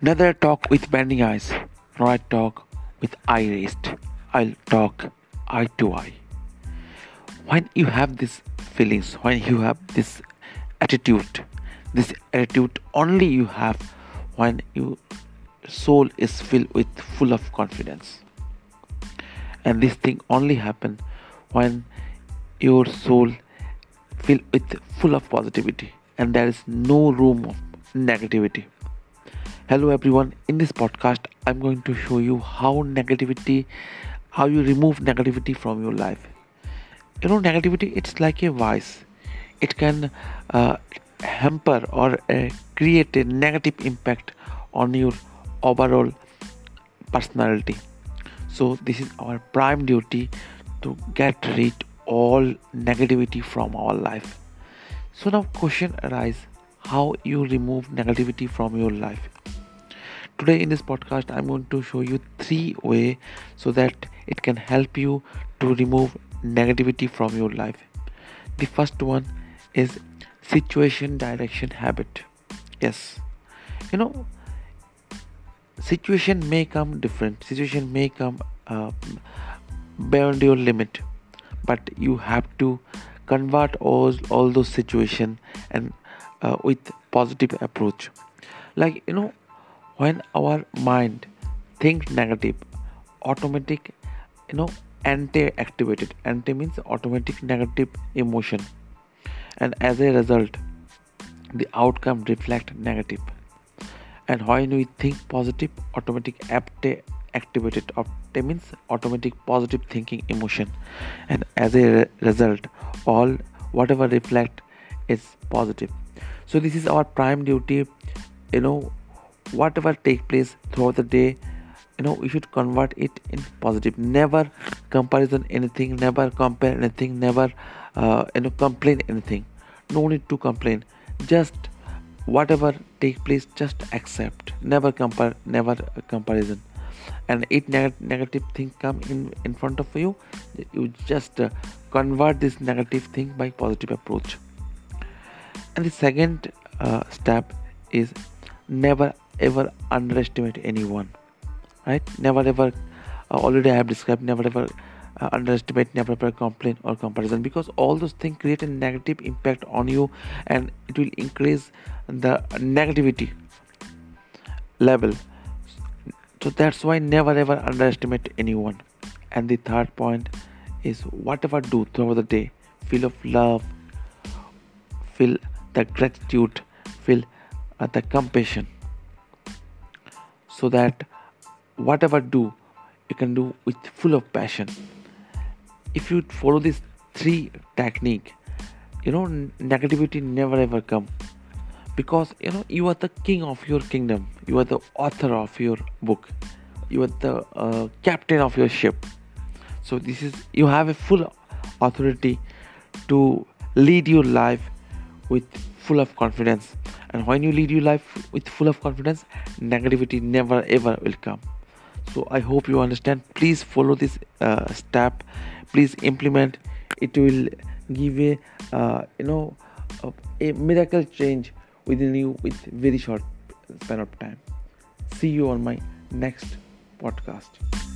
Neither talk with bending eyes, nor I talk with eye raised. I'll talk eye to eye. When you have these feelings, when you have this attitude, this attitude only you have when your soul is filled with full of confidence. And this thing only happen when your soul filled with full of positivity and there is no room of negativity hello everyone. In this podcast i'm going to show you how negativity how you remove negativity from your life. You know negativity it's like a vice. It can uh, hamper or uh, create a negative impact on your overall personality. So this is our prime duty to get rid all negativity from our life. So now question arises how you remove negativity from your life today in this podcast i'm going to show you three way so that it can help you to remove negativity from your life. The first one is situation direction habit. Yes. You know situation may come different. Situation may come uh, beyond your limit. But you have to convert all, all those situation and uh, with positive approach. Like you know when our mind thinks negative automatic you know anti activated anti means automatic negative emotion. And as a result the outcome reflect negative. And when we think positive automatic apte activated opte means automatic positive thinking emotion. And as a re- result all whatever reflect is positive. So this is our prime duty you know whatever take place throughout the day you know you should convert it in positive. Never comparison anything never compare anything never uh, you know complain anything. No need to complain. Just whatever take place just accept. Never compare never comparison. And if neg- negative thing come in in front of you you just uh, convert this negative thing by positive approach. And the second uh, step is never ever underestimate anyone right? Never ever uh, already i have described never ever uh, underestimate never ever complain or comparison because all those things create a negative impact on you and it will increase the negativity level. So that's why never ever underestimate anyone. And the third point is whatever do throughout the day feel of love feel the gratitude feel uh, the compassion so that whatever do you can do with full of passion. If you follow this three technique you know negativity never ever come. Because you know you are the king of your kingdom. You are the author of your book. You are the uh, captain of your ship. So this is you have a full authority to lead your life with full of confidence and when you lead your life with full of confidence negativity never ever will come. So i hope you understand. Please follow this uh, step. Please implement. It will give a uh, you know a, a miracle change within you with very short span of time. See you on my next podcast